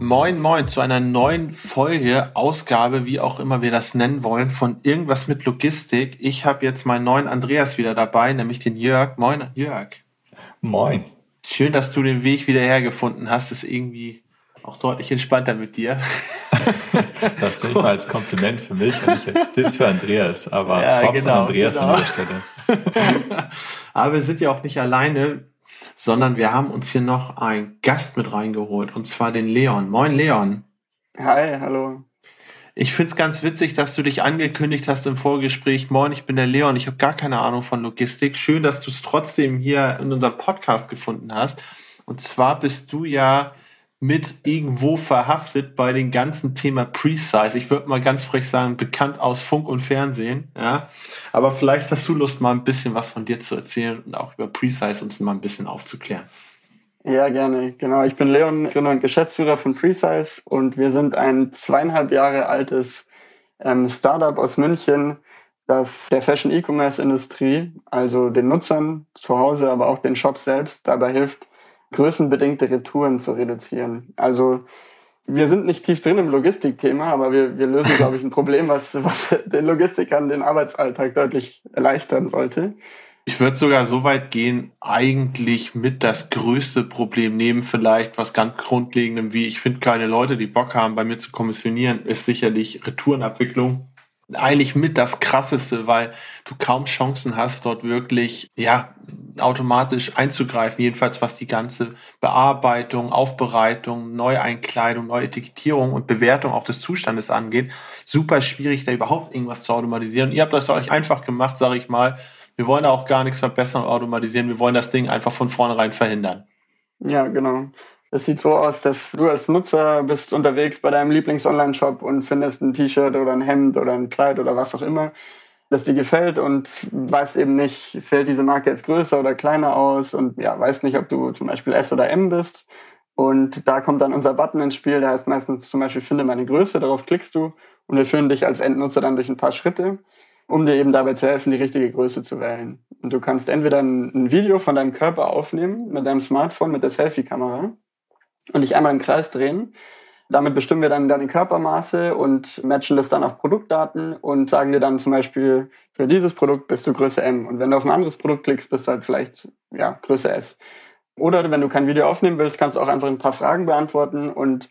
Moin, moin zu einer neuen Folge, Ausgabe, wie auch immer wir das nennen wollen, von Irgendwas mit Logistik. Ich habe jetzt meinen neuen Andreas wieder dabei, nämlich den Jörg. Moin, Jörg. Moin. Schön, dass du den Weg wieder hergefunden hast. Ist irgendwie auch deutlich entspannter mit dir. das nehme ich mal als Kompliment für mich und nicht als Diss für Andreas. Aber ja, Props genau, an Andreas genau. an der Stelle. Aber wir sind ja auch nicht alleine sondern wir haben uns hier noch einen Gast mit reingeholt, und zwar den Leon. Moin, Leon. Hi, hallo. Ich finde es ganz witzig, dass du dich angekündigt hast im Vorgespräch. Moin, ich bin der Leon. Ich habe gar keine Ahnung von Logistik. Schön, dass du es trotzdem hier in unserem Podcast gefunden hast. Und zwar bist du ja mit irgendwo verhaftet bei dem ganzen Thema Precise. Ich würde mal ganz frech sagen, bekannt aus Funk und Fernsehen. Ja, aber vielleicht hast du Lust, mal ein bisschen was von dir zu erzählen und auch über Precise uns mal ein bisschen aufzuklären. Ja, gerne. Genau. Ich bin Leon, Gründer und Geschäftsführer von Precise und wir sind ein zweieinhalb Jahre altes ähm, Startup aus München, das der Fashion E-Commerce Industrie, also den Nutzern zu Hause, aber auch den Shops selbst dabei hilft, größenbedingte Retouren zu reduzieren. Also wir sind nicht tief drin im Logistikthema, aber wir, wir lösen, glaube ich, ein Problem, was, was den Logistikern den Arbeitsalltag deutlich erleichtern wollte. Ich würde sogar so weit gehen, eigentlich mit das größte Problem neben vielleicht was ganz Grundlegendem wie, ich finde keine Leute, die Bock haben, bei mir zu kommissionieren, ist sicherlich Retourenabwicklung eigentlich mit das Krasseste, weil du kaum Chancen hast, dort wirklich, ja, automatisch einzugreifen, jedenfalls was die ganze Bearbeitung, Aufbereitung, Neueinkleidung, Neuetikettierung und Bewertung auch des Zustandes angeht. Super schwierig, da überhaupt irgendwas zu automatisieren. Ihr habt das euch einfach gemacht, sage ich mal. Wir wollen da auch gar nichts verbessern und automatisieren. Wir wollen das Ding einfach von vornherein verhindern. Ja, genau. Es sieht so aus, dass du als Nutzer bist unterwegs bei deinem Lieblings-Online-Shop und findest ein T-Shirt oder ein Hemd oder ein Kleid oder was auch immer, das dir gefällt und weißt eben nicht, fällt diese Marke jetzt größer oder kleiner aus und ja, weißt nicht, ob du zum Beispiel S oder M bist. Und da kommt dann unser Button ins Spiel, der heißt meistens zum Beispiel Finde meine Größe, darauf klickst du und wir führen dich als Endnutzer dann durch ein paar Schritte, um dir eben dabei zu helfen, die richtige Größe zu wählen. Und du kannst entweder ein Video von deinem Körper aufnehmen mit deinem Smartphone, mit der Selfie-Kamera und dich einmal im Kreis drehen. Damit bestimmen wir dann deine Körpermaße und matchen das dann auf Produktdaten und sagen dir dann zum Beispiel, für dieses Produkt bist du Größe M. Und wenn du auf ein anderes Produkt klickst, bist du halt vielleicht ja, Größe S. Oder wenn du kein Video aufnehmen willst, kannst du auch einfach ein paar Fragen beantworten. Und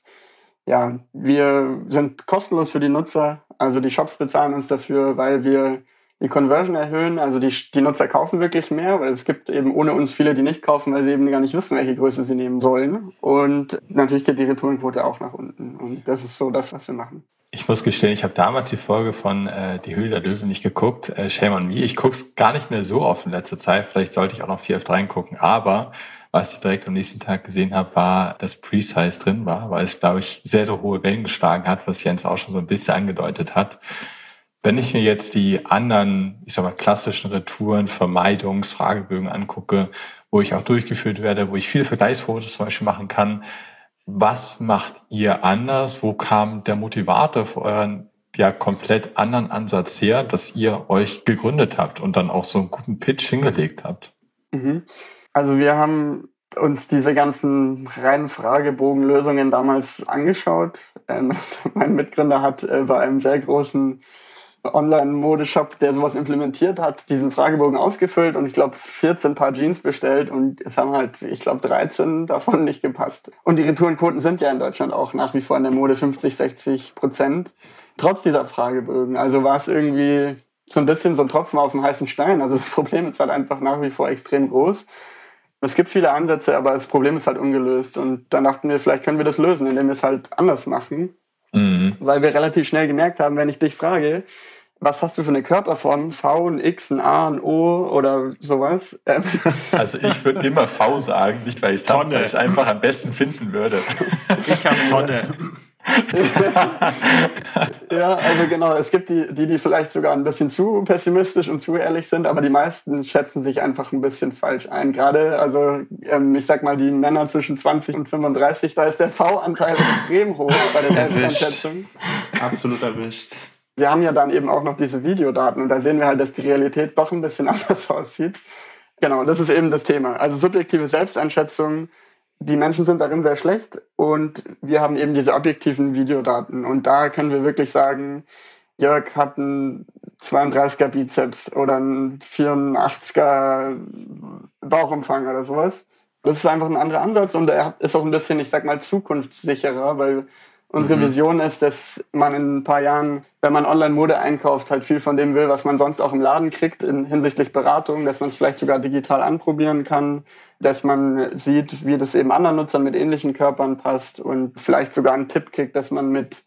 ja, wir sind kostenlos für die Nutzer. Also die Shops bezahlen uns dafür, weil wir die Conversion erhöhen. Also die, die Nutzer kaufen wirklich mehr, weil es gibt eben ohne uns viele, die nicht kaufen, weil sie eben gar nicht wissen, welche Größe sie nehmen sollen. Und natürlich geht die Retourenquote auch nach unten. Und das ist so das, was wir machen. Ich muss gestehen, ich habe damals die Folge von äh, Die Höhle der Löwen nicht geguckt. Äh, shame on me. Ich gucke es gar nicht mehr so oft in letzter Zeit. Vielleicht sollte ich auch noch vier auf reingucken. Aber was ich direkt am nächsten Tag gesehen habe, war, dass Precise drin war, weil es, glaube ich, sehr, sehr hohe Wellen geschlagen hat, was Jens auch schon so ein bisschen angedeutet hat. Wenn ich mir jetzt die anderen, ich sag mal, klassischen Retouren, Vermeidungsfragebögen angucke, wo ich auch durchgeführt werde, wo ich viele Vergleichsfotos zum Beispiel machen kann, was macht ihr anders? Wo kam der Motivator für euren ja komplett anderen Ansatz her, dass ihr euch gegründet habt und dann auch so einen guten Pitch hingelegt habt? Mhm. Also wir haben uns diese ganzen reinen Fragebogenlösungen damals angeschaut. Ähm, mein Mitgründer hat äh, bei einem sehr großen Online-Modeshop, der sowas implementiert hat, diesen Fragebogen ausgefüllt und ich glaube 14 Paar Jeans bestellt und es haben halt, ich glaube 13 davon nicht gepasst. Und die Retourenquoten sind ja in Deutschland auch nach wie vor in der Mode 50, 60 Prozent. Trotz dieser Fragebögen. Also war es irgendwie so ein bisschen so ein Tropfen auf dem heißen Stein. Also das Problem ist halt einfach nach wie vor extrem groß. Es gibt viele Ansätze, aber das Problem ist halt ungelöst. Und dann dachten wir, vielleicht können wir das lösen, indem wir es halt anders machen. Mhm. Weil wir relativ schnell gemerkt haben, wenn ich dich frage, was hast du für eine Körperform? V, ein X, ein A, ein O oder sowas? Also ich würde immer V sagen, nicht weil ich es einfach am besten finden würde. Ich habe Tonne. ja, also genau, es gibt die, die, die vielleicht sogar ein bisschen zu pessimistisch und zu ehrlich sind, aber die meisten schätzen sich einfach ein bisschen falsch ein. Gerade, also ähm, ich sag mal, die Männer zwischen 20 und 35, da ist der V-Anteil extrem hoch bei der Selbsteinschätzung. Absolut erwischt. Wir haben ja dann eben auch noch diese Videodaten und da sehen wir halt, dass die Realität doch ein bisschen anders aussieht. Genau, das ist eben das Thema. Also subjektive Selbsteinschätzung, die Menschen sind darin sehr schlecht und wir haben eben diese objektiven Videodaten. Und da können wir wirklich sagen, Jörg hat einen 32er Bizeps oder einen 84er Bauchumfang oder sowas. Das ist einfach ein anderer Ansatz und er ist auch ein bisschen, ich sag mal, zukunftssicherer, weil unsere mhm. Vision ist, dass man in ein paar Jahren, wenn man Online-Mode einkauft, halt viel von dem will, was man sonst auch im Laden kriegt in hinsichtlich Beratung, dass man es vielleicht sogar digital anprobieren kann, dass man sieht, wie das eben anderen Nutzern mit ähnlichen Körpern passt und vielleicht sogar einen Tipp kriegt, dass man mit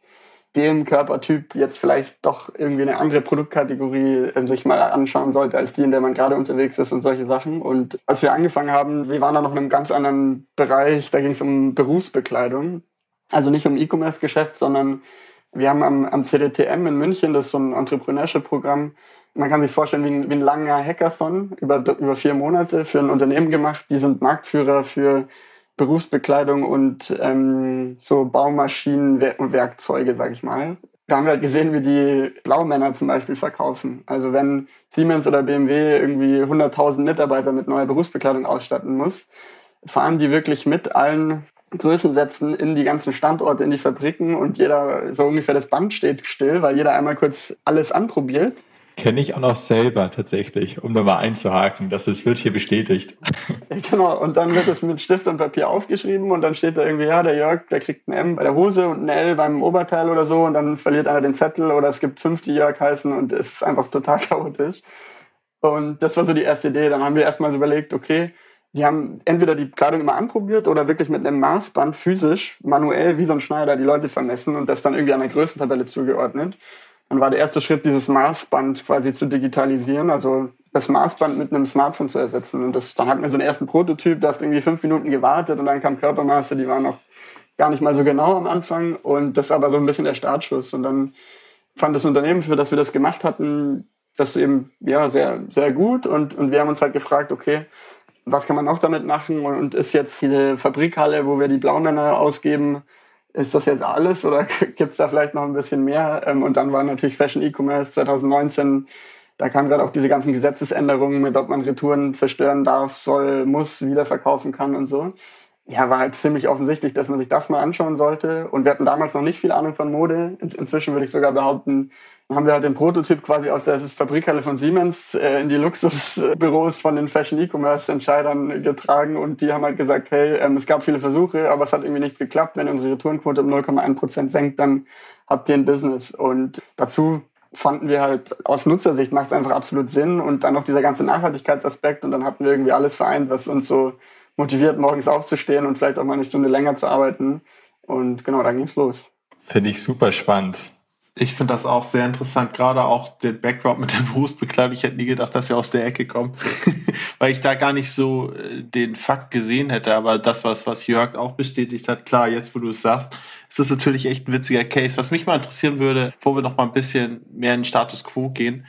dem Körpertyp jetzt vielleicht doch irgendwie eine andere Produktkategorie äh, sich mal anschauen sollte, als die, in der man gerade unterwegs ist und solche Sachen. Und als wir angefangen haben, wir waren da noch in einem ganz anderen Bereich, da ging es um Berufsbekleidung. Also nicht um E-Commerce-Geschäft, sondern wir haben am, am CDTM in München, das ist so ein Entrepreneurship-Programm, man kann sich vorstellen wie ein, wie ein langer Hackathon über, über vier Monate für ein Unternehmen gemacht. Die sind Marktführer für Berufsbekleidung und ähm, so Baumaschinen und Werkzeuge, sag ich mal. Da haben wir halt gesehen, wie die Blaumänner zum Beispiel verkaufen. Also wenn Siemens oder BMW irgendwie 100.000 Mitarbeiter mit neuer Berufsbekleidung ausstatten muss, fahren die wirklich mit allen Größensätzen in die ganzen Standorte, in die Fabriken und jeder, so ungefähr das Band steht still, weil jeder einmal kurz alles anprobiert Kenne ich auch noch selber tatsächlich, um da mal einzuhaken. dass es wird hier bestätigt. Genau, und dann wird es mit Stift und Papier aufgeschrieben und dann steht da irgendwie, ja, der Jörg, der kriegt ein M bei der Hose und ein L beim Oberteil oder so und dann verliert einer den Zettel oder es gibt fünf, die Jörg heißen und es ist einfach total chaotisch. Und das war so die erste Idee. Dann haben wir erstmal überlegt, okay, die haben entweder die Kleidung immer anprobiert oder wirklich mit einem Maßband physisch, manuell, wie so ein Schneider, die Leute vermessen und das dann irgendwie an der Größentabelle zugeordnet. Dann war der erste Schritt, dieses Maßband quasi zu digitalisieren, also das Maßband mit einem Smartphone zu ersetzen. Und das, dann hatten wir so einen ersten Prototyp, da hast irgendwie fünf Minuten gewartet und dann kam Körpermaße, die waren noch gar nicht mal so genau am Anfang. Und das war aber so ein bisschen der Startschuss. Und dann fand das Unternehmen, für das wir das gemacht hatten, das eben ja sehr, sehr gut. Und, und wir haben uns halt gefragt, okay, was kann man noch damit machen? Und ist jetzt diese Fabrikhalle, wo wir die Blaumänner ausgeben, ist das jetzt alles oder gibt es da vielleicht noch ein bisschen mehr? Ähm, und dann war natürlich Fashion E-Commerce 2019, da kamen gerade auch diese ganzen Gesetzesänderungen mit, ob man Retouren zerstören darf, soll, muss, wiederverkaufen kann und so. Ja, war halt ziemlich offensichtlich, dass man sich das mal anschauen sollte. Und wir hatten damals noch nicht viel Ahnung von Mode. Inzwischen würde ich sogar behaupten, haben wir halt den Prototyp quasi aus der Fabrikhalle von Siemens äh, in die Luxusbüros von den Fashion E-Commerce Entscheidern getragen und die haben halt gesagt, hey, ähm, es gab viele Versuche, aber es hat irgendwie nicht geklappt. Wenn unsere Retourenquote um 0,1 Prozent senkt, dann habt ihr ein Business. Und dazu fanden wir halt aus Nutzersicht macht es einfach absolut Sinn und dann noch dieser ganze Nachhaltigkeitsaspekt und dann hatten wir irgendwie alles vereint, was uns so motiviert, morgens aufzustehen und vielleicht auch mal eine Stunde länger zu arbeiten. Und genau, da ging's los. Finde ich super spannend. Ich finde das auch sehr interessant, gerade auch den Background mit der Berufsbekleidung. Ich hätte nie gedacht, dass er aus der Ecke kommt, weil ich da gar nicht so äh, den Fakt gesehen hätte. Aber das, was, was Jörg auch bestätigt hat, klar, jetzt wo du es sagst, ist das natürlich echt ein witziger Case. Was mich mal interessieren würde, bevor wir noch mal ein bisschen mehr in den Status Quo gehen,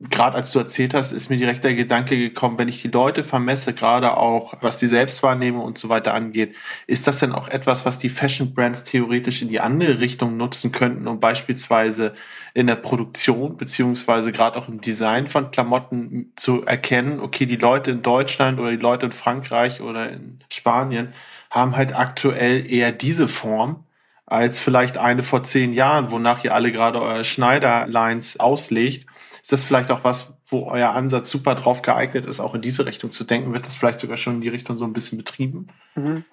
gerade als du erzählt hast, ist mir direkt der Gedanke gekommen, wenn ich die Leute vermesse, gerade auch was die Selbstwahrnehmung und so weiter angeht, ist das denn auch etwas, was die Fashion Brands theoretisch in die andere Richtung nutzen könnten, um beispielsweise in der Produktion beziehungsweise gerade auch im Design von Klamotten zu erkennen, okay, die Leute in Deutschland oder die Leute in Frankreich oder in Spanien haben halt aktuell eher diese Form als vielleicht eine vor zehn Jahren, wonach ihr alle gerade eure Schneider-Lines auslegt ist das vielleicht auch was, wo euer Ansatz super drauf geeignet ist, auch in diese Richtung zu denken? Wird das vielleicht sogar schon in die Richtung so ein bisschen betrieben? Mhm.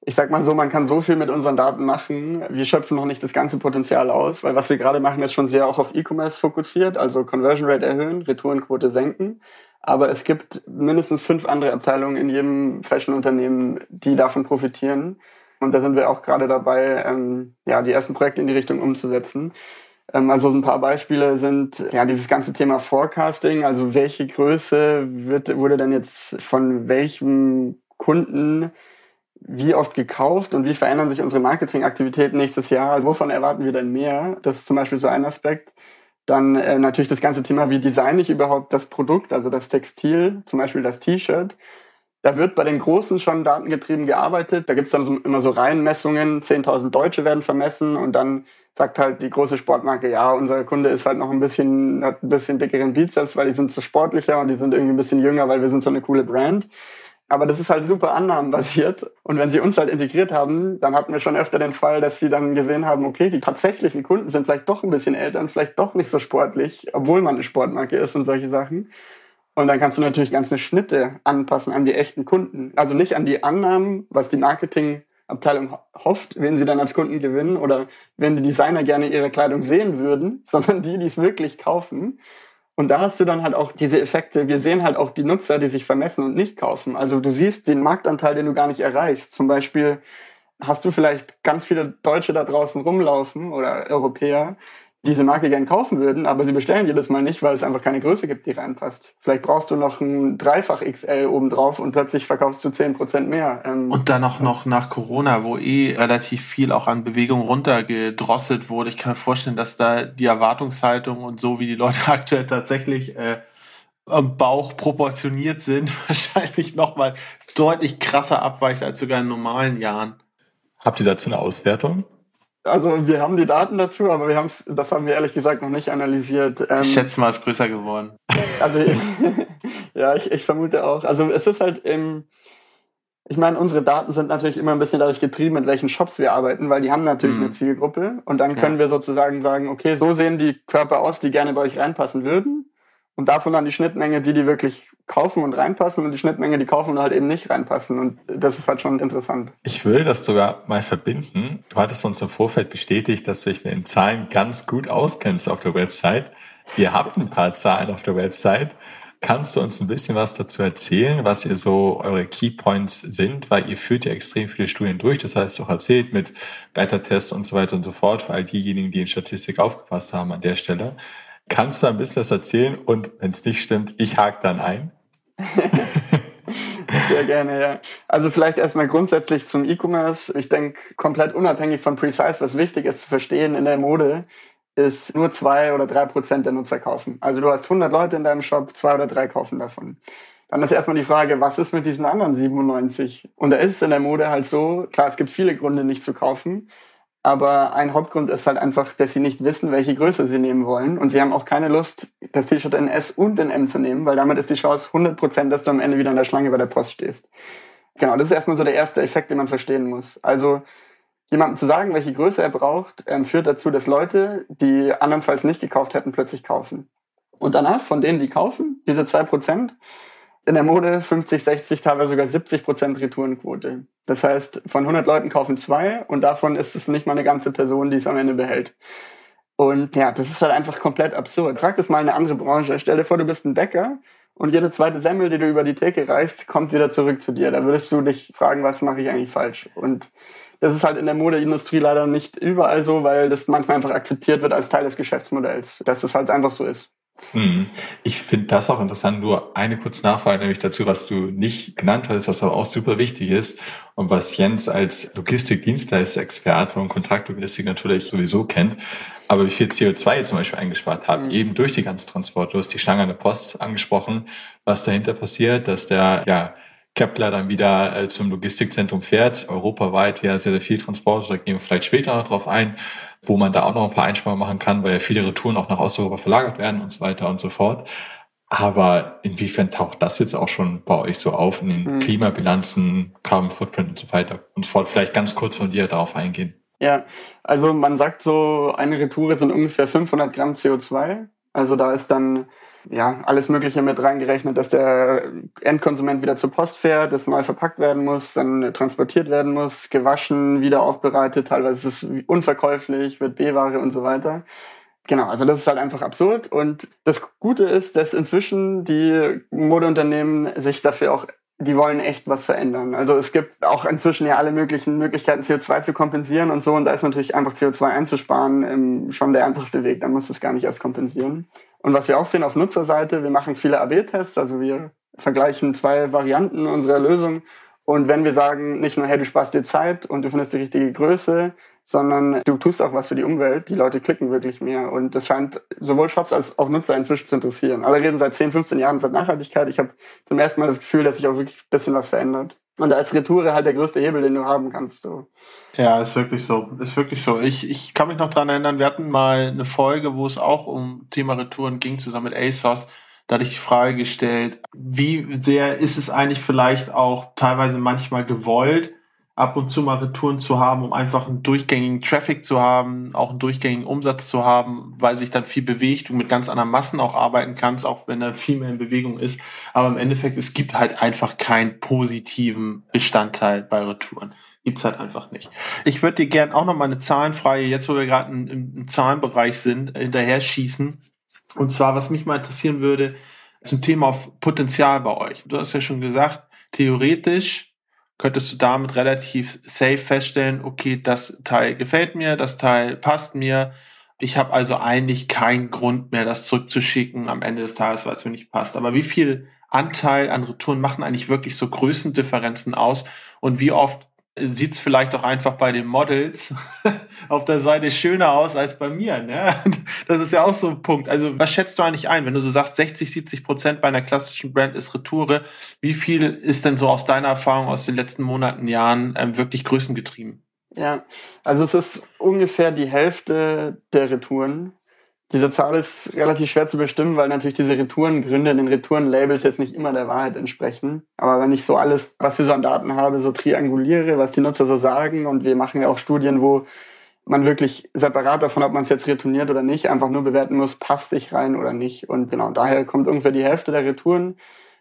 Ich sag mal so, man kann so viel mit unseren Daten machen. Wir schöpfen noch nicht das ganze Potenzial aus, weil was wir gerade machen, ist schon sehr auch auf E-Commerce fokussiert, also Conversion Rate erhöhen, Retourenquote senken. Aber es gibt mindestens fünf andere Abteilungen in jedem Fashion-Unternehmen, die davon profitieren. Und da sind wir auch gerade dabei, ähm, ja, die ersten Projekte in die Richtung umzusetzen. Ähm, also ein paar Beispiele sind ja dieses ganze Thema Forecasting, also welche Größe wird, wurde denn jetzt von welchem Kunden wie oft gekauft und wie verändern sich unsere Marketingaktivitäten nächstes Jahr? Also wovon erwarten wir denn mehr? Das ist zum Beispiel so ein Aspekt. Dann äh, natürlich das ganze Thema, wie designe ich überhaupt das Produkt, also das Textil, zum Beispiel das T-Shirt. Da wird bei den Großen schon datengetrieben gearbeitet. Da gibt's dann so, immer so Reihenmessungen. 10.000 Deutsche werden vermessen und dann sagt halt die große Sportmarke, ja, unser Kunde ist halt noch ein bisschen, hat ein bisschen dickeren Bizeps, weil die sind so sportlicher und die sind irgendwie ein bisschen jünger, weil wir sind so eine coole Brand. Aber das ist halt super annahmenbasiert. Und wenn sie uns halt integriert haben, dann hatten wir schon öfter den Fall, dass sie dann gesehen haben, okay, die tatsächlichen Kunden sind vielleicht doch ein bisschen älter und vielleicht doch nicht so sportlich, obwohl man eine Sportmarke ist und solche Sachen. Und dann kannst du natürlich ganze Schnitte anpassen an die echten Kunden. Also nicht an die Annahmen, was die Marketingabteilung hofft, wen sie dann als Kunden gewinnen oder wenn die Designer gerne ihre Kleidung sehen würden, sondern die, die es wirklich kaufen. Und da hast du dann halt auch diese Effekte. Wir sehen halt auch die Nutzer, die sich vermessen und nicht kaufen. Also du siehst den Marktanteil, den du gar nicht erreichst. Zum Beispiel hast du vielleicht ganz viele Deutsche da draußen rumlaufen oder Europäer, diese Marke gern kaufen würden, aber sie bestellen jedes Mal nicht, weil es einfach keine Größe gibt, die reinpasst. Vielleicht brauchst du noch ein Dreifach XL obendrauf und plötzlich verkaufst du zehn Prozent mehr. Ähm, und dann auch noch nach Corona, wo eh relativ viel auch an Bewegung runtergedrosselt wurde. Ich kann mir vorstellen, dass da die Erwartungshaltung und so, wie die Leute aktuell tatsächlich äh, am Bauch proportioniert sind, wahrscheinlich nochmal deutlich krasser abweicht als sogar in normalen Jahren. Habt ihr dazu eine Auswertung? Also wir haben die Daten dazu, aber wir haben das haben wir ehrlich gesagt noch nicht analysiert. Ähm, ich schätze mal, es ist größer geworden. Also ja, ich, ich vermute auch. Also es ist halt im, ich meine, unsere Daten sind natürlich immer ein bisschen dadurch getrieben, mit welchen Shops wir arbeiten, weil die haben natürlich mhm. eine Zielgruppe und dann können ja. wir sozusagen sagen, okay, so sehen die Körper aus, die gerne bei euch reinpassen würden und davon dann die Schnittmenge, die die wirklich kaufen und reinpassen und die Schnittmenge, die kaufen und halt eben nicht reinpassen. Und das ist halt schon interessant. Ich will das sogar mal verbinden. Du hattest uns im Vorfeld bestätigt, dass du dich mit den Zahlen ganz gut auskennst auf der Website. Ihr habt ein paar Zahlen auf der Website. Kannst du uns ein bisschen was dazu erzählen, was ihr so eure Keypoints sind? Weil ihr führt ja extrem viele Studien durch. Das heißt, auch erzählt mit Beta-Tests und so weiter und so fort, für all diejenigen, die in Statistik aufgepasst haben an der Stelle. Kannst du ein bisschen was erzählen? Und wenn es nicht stimmt, ich hake dann ein. Sehr gerne, ja. Also vielleicht erstmal grundsätzlich zum E-Commerce. Ich denke, komplett unabhängig von Precise, was wichtig ist zu verstehen in der Mode, ist nur zwei oder drei Prozent der Nutzer kaufen. Also du hast 100 Leute in deinem Shop, zwei oder drei kaufen davon. Dann ist erstmal die Frage, was ist mit diesen anderen 97? Und da ist es in der Mode halt so, klar, es gibt viele Gründe nicht zu kaufen, aber ein Hauptgrund ist halt einfach, dass sie nicht wissen, welche Größe sie nehmen wollen. Und sie haben auch keine Lust, das T-Shirt in S und in M zu nehmen, weil damit ist die Chance 100%, dass du am Ende wieder in der Schlange bei der Post stehst. Genau, das ist erstmal so der erste Effekt, den man verstehen muss. Also jemandem zu sagen, welche Größe er braucht, ähm, führt dazu, dass Leute, die andernfalls nicht gekauft hätten, plötzlich kaufen. Und danach, von denen, die kaufen, diese zwei Prozent, in der Mode 50, 60, teilweise sogar 70 Prozent Retourenquote. Das heißt, von 100 Leuten kaufen zwei und davon ist es nicht mal eine ganze Person, die es am Ende behält. Und ja, das ist halt einfach komplett absurd. Frag das mal in eine andere Branche. Stell dir vor, du bist ein Bäcker und jede zweite Semmel, die du über die Theke reichst, kommt wieder zurück zu dir. Da würdest du dich fragen, was mache ich eigentlich falsch? Und das ist halt in der Modeindustrie leider nicht überall so, weil das manchmal einfach akzeptiert wird als Teil des Geschäftsmodells, dass es halt einfach so ist. Mhm. Ich finde das auch interessant. Nur eine kurze Nachfrage nämlich dazu, was du nicht genannt hast, was aber auch super wichtig ist und was Jens als Logistik-Dienstleister-Experte und Kontraktlogistik natürlich sowieso kennt. Aber wie viel CO2 ihr zum Beispiel eingespart habt, mhm. eben durch die ganze Transport. Du hast die Schlange an der Post angesprochen, was dahinter passiert, dass der, ja, Kepler dann wieder äh, zum Logistikzentrum fährt, europaweit ja sehr, sehr viel Transport, da gehen wir vielleicht später noch drauf ein wo man da auch noch ein paar Einsparungen machen kann, weil ja viele Retouren auch nach Osteuropa verlagert werden und so weiter und so fort. Aber inwiefern taucht das jetzt auch schon bei euch so auf in den mhm. Klimabilanzen, Carbon Footprint und so weiter und so fort? Vielleicht ganz kurz von dir darauf eingehen. Ja, also man sagt so, eine Retour sind ungefähr 500 Gramm CO2. Also da ist dann ja, alles Mögliche mit reingerechnet, dass der Endkonsument wieder zur Post fährt, das neu verpackt werden muss, dann transportiert werden muss, gewaschen, wieder aufbereitet, teilweise ist es unverkäuflich, wird B-Ware und so weiter. Genau, also das ist halt einfach absurd. Und das Gute ist, dass inzwischen die Modeunternehmen sich dafür auch die wollen echt was verändern. Also es gibt auch inzwischen ja alle möglichen Möglichkeiten, CO2 zu kompensieren und so. Und da ist natürlich einfach CO2 einzusparen ähm, schon der einfachste Weg. Da muss es gar nicht erst kompensieren. Und was wir auch sehen auf Nutzerseite, wir machen viele AB-Tests. Also wir vergleichen zwei Varianten unserer Lösung und wenn wir sagen, nicht nur, hey, du sparst dir Zeit und du findest die richtige Größe, sondern du tust auch was für die Umwelt, die Leute klicken wirklich mehr. Und das scheint sowohl Shops als auch Nutzer inzwischen zu interessieren. Alle reden seit 10, 15 Jahren seit Nachhaltigkeit. Ich habe zum ersten Mal das Gefühl, dass sich auch wirklich ein bisschen was verändert. Und da ist Retoure halt der größte Hebel, den du haben kannst. So. Ja, ist wirklich so. Ist wirklich so. Ich, ich kann mich noch dran erinnern, wir hatten mal eine Folge, wo es auch um Thema Retouren ging, zusammen mit ASOS da hatte ich die Frage gestellt, wie sehr ist es eigentlich vielleicht auch teilweise manchmal gewollt, ab und zu mal Retouren zu haben, um einfach einen durchgängigen Traffic zu haben, auch einen durchgängigen Umsatz zu haben, weil sich dann viel bewegt und mit ganz anderen Massen auch arbeiten kannst, auch wenn da viel mehr in Bewegung ist. Aber im Endeffekt, es gibt halt einfach keinen positiven Bestandteil bei Retouren. Gibt's halt einfach nicht. Ich würde dir gern auch noch mal eine Zahlenfrage, jetzt wo wir gerade im Zahlenbereich sind, hinterher schießen. Und zwar, was mich mal interessieren würde, zum Thema Potenzial bei euch. Du hast ja schon gesagt, theoretisch könntest du damit relativ safe feststellen, okay, das Teil gefällt mir, das Teil passt mir. Ich habe also eigentlich keinen Grund mehr, das zurückzuschicken am Ende des Tages, weil es mir nicht passt. Aber wie viel Anteil an Retouren machen eigentlich wirklich so Größendifferenzen aus? Und wie oft sieht es vielleicht auch einfach bei den Models auf der Seite schöner aus als bei mir. Ne? Das ist ja auch so ein Punkt. Also was schätzt du eigentlich ein, wenn du so sagst, 60, 70 Prozent bei einer klassischen Brand ist Retoure? Wie viel ist denn so aus deiner Erfahrung aus den letzten Monaten, Jahren ähm, wirklich größengetrieben? Ja, also es ist ungefähr die Hälfte der Retouren, diese Zahl ist relativ schwer zu bestimmen, weil natürlich diese Retourengründe in den Retourenlabels jetzt nicht immer der Wahrheit entsprechen. Aber wenn ich so alles, was wir so an Daten habe, so trianguliere, was die Nutzer so sagen, und wir machen ja auch Studien, wo man wirklich separat davon, ob man es jetzt retourniert oder nicht, einfach nur bewerten muss, passt sich rein oder nicht. Und genau, daher kommt ungefähr die Hälfte der Retouren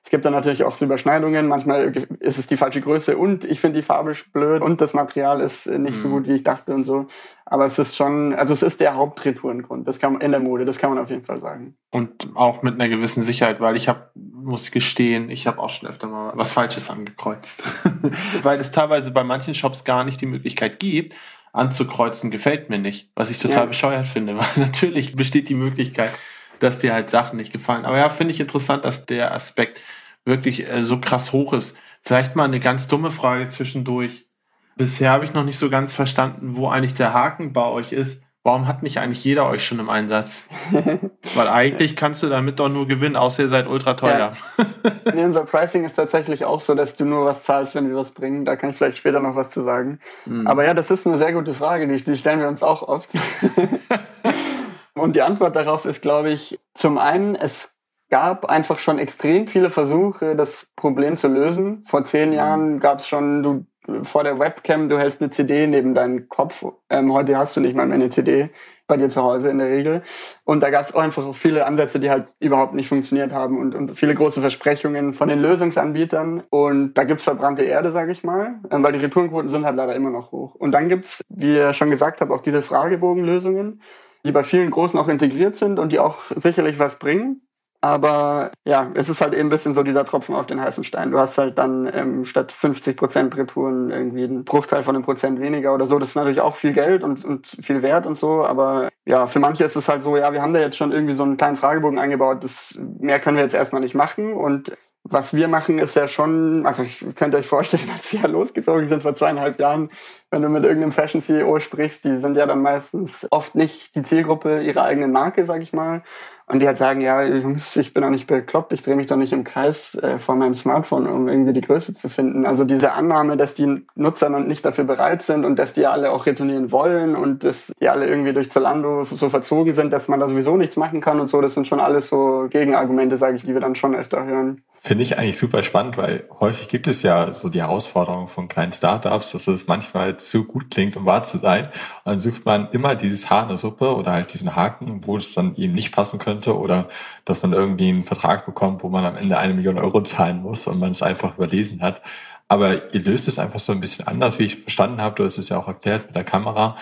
es gibt dann natürlich auch Überschneidungen. Manchmal ist es die falsche Größe und ich finde die Farbe blöd und das Material ist nicht mhm. so gut, wie ich dachte und so. Aber es ist schon, also es ist der Hauptretourengrund. Das kann man in der Mode, das kann man auf jeden Fall sagen. Und auch mit einer gewissen Sicherheit, weil ich habe, muss gestehen, ich habe auch schon öfter mal was Falsches angekreuzt. weil es teilweise bei manchen Shops gar nicht die Möglichkeit gibt, anzukreuzen, gefällt mir nicht. Was ich total ja. bescheuert finde, weil natürlich besteht die Möglichkeit, dass dir halt Sachen nicht gefallen. Aber ja, finde ich interessant, dass der Aspekt wirklich äh, so krass hoch ist. Vielleicht mal eine ganz dumme Frage zwischendurch. Bisher habe ich noch nicht so ganz verstanden, wo eigentlich der Haken bei euch ist. Warum hat nicht eigentlich jeder euch schon im Einsatz? Weil eigentlich kannst du damit doch nur gewinnen, außer ihr seid ultra teuer. Ja. Nee, unser Pricing ist tatsächlich auch so, dass du nur was zahlst, wenn wir was bringen. Da kann ich vielleicht später noch was zu sagen. Mhm. Aber ja, das ist eine sehr gute Frage. Die, die stellen wir uns auch oft. Und die Antwort darauf ist, glaube ich, zum einen, es gab einfach schon extrem viele Versuche, das Problem zu lösen. Vor zehn mhm. Jahren gab es schon, du vor der Webcam, du hältst eine CD neben deinen Kopf. Ähm, heute hast du nicht mal mehr eine CD bei dir zu Hause in der Regel. Und da gab es auch einfach viele Ansätze, die halt überhaupt nicht funktioniert haben und, und viele große Versprechungen von den Lösungsanbietern. Und da gibt's verbrannte Erde, sage ich mal, ähm, weil die Retourenquoten sind halt leider immer noch hoch. Und dann gibt's, wie ihr schon gesagt habt, auch diese Fragebogenlösungen die bei vielen Großen auch integriert sind und die auch sicherlich was bringen. Aber ja, es ist halt eben ein bisschen so dieser Tropfen auf den heißen Stein. Du hast halt dann ähm, statt 50 Prozent Retouren irgendwie einen Bruchteil von einem Prozent weniger oder so. Das ist natürlich auch viel Geld und, und viel Wert und so. Aber ja, für manche ist es halt so, ja, wir haben da jetzt schon irgendwie so einen kleinen Fragebogen eingebaut. Das, mehr können wir jetzt erstmal nicht machen. Und was wir machen, ist ja schon, also ich könnte euch vorstellen, dass wir ja losgezogen sind vor zweieinhalb Jahren. Wenn du mit irgendeinem Fashion-CEO sprichst, die sind ja dann meistens oft nicht die Zielgruppe ihrer eigenen Marke, sag ich mal. Und die halt sagen, ja, Jungs, ich bin doch nicht bekloppt, ich drehe mich doch nicht im Kreis äh, vor meinem Smartphone, um irgendwie die Größe zu finden. Also diese Annahme, dass die Nutzer noch nicht dafür bereit sind und dass die alle auch retournieren wollen und dass die alle irgendwie durch Zalando so verzogen sind, dass man da sowieso nichts machen kann und so, das sind schon alles so Gegenargumente, sage ich, die wir dann schon öfter hören. Finde ich eigentlich super spannend, weil häufig gibt es ja so die Herausforderung von kleinen Startups, dass es manchmal zu gut klingt, um wahr zu sein. Und dann sucht man immer dieses Haar in der Suppe oder halt diesen Haken, wo es dann eben nicht passen könnte oder dass man irgendwie einen Vertrag bekommt, wo man am Ende eine Million Euro zahlen muss und man es einfach überlesen hat. Aber ihr löst es einfach so ein bisschen anders, wie ich verstanden habe. Du hast es ja auch erklärt mit der Kamera.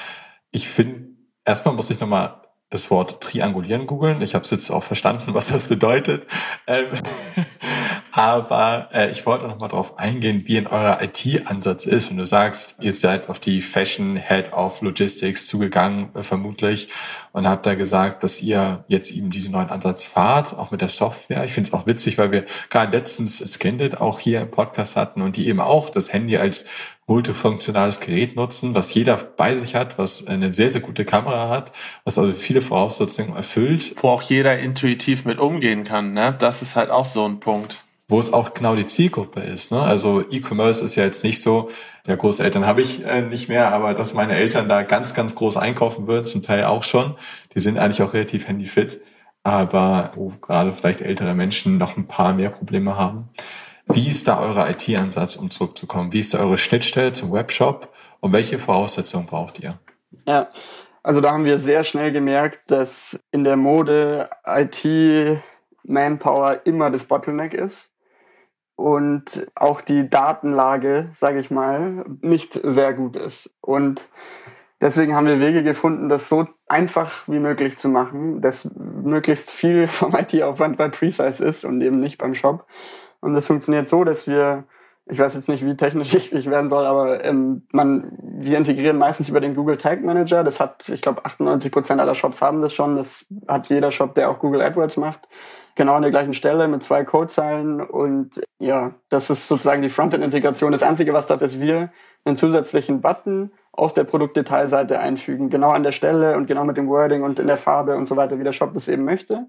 Ich finde, erstmal muss ich nochmal das Wort triangulieren googeln. Ich habe es jetzt auch verstanden, was das bedeutet. Ähm, Aber äh, ich wollte noch mal darauf eingehen, wie in eurer IT-Ansatz ist. Wenn du sagst, ihr seid auf die Fashion Head of Logistics zugegangen, äh, vermutlich, und habt da gesagt, dass ihr jetzt eben diesen neuen Ansatz fahrt, auch mit der Software. Ich finde es auch witzig, weil wir gerade letztens Skinded auch hier im Podcast hatten und die eben auch das Handy als multifunktionales Gerät nutzen, was jeder bei sich hat, was eine sehr, sehr gute Kamera hat, was also viele Voraussetzungen erfüllt. Wo auch jeder intuitiv mit umgehen kann, ne? Das ist halt auch so ein Punkt wo es auch genau die Zielgruppe ist. Ne? Also E-Commerce ist ja jetzt nicht so, ja, Großeltern habe ich äh, nicht mehr, aber dass meine Eltern da ganz, ganz groß einkaufen würden, zum Teil auch schon. Die sind eigentlich auch relativ handyfit, aber wo gerade vielleicht ältere Menschen noch ein paar mehr Probleme haben. Wie ist da euer IT-Ansatz, um zurückzukommen? Wie ist da eure Schnittstelle zum Webshop und welche Voraussetzungen braucht ihr? Ja, also da haben wir sehr schnell gemerkt, dass in der Mode IT Manpower immer das Bottleneck ist und auch die Datenlage, sage ich mal, nicht sehr gut ist. Und deswegen haben wir Wege gefunden, das so einfach wie möglich zu machen, dass möglichst viel vom IT-Aufwand bei Precise ist und eben nicht beim Shop. Und das funktioniert so, dass wir, ich weiß jetzt nicht, wie technisch ich werden soll, aber ähm, man, wir integrieren meistens über den Google Tag Manager. Das hat, ich glaube, 98 Prozent aller Shops haben das schon. Das hat jeder Shop, der auch Google AdWords macht genau an der gleichen Stelle mit zwei Codezeilen und ja, das ist sozusagen die Frontend-Integration. Das Einzige, was da ist, wir einen zusätzlichen Button auf der Produktdetailseite einfügen, genau an der Stelle und genau mit dem Wording und in der Farbe und so weiter, wie der Shop das eben möchte.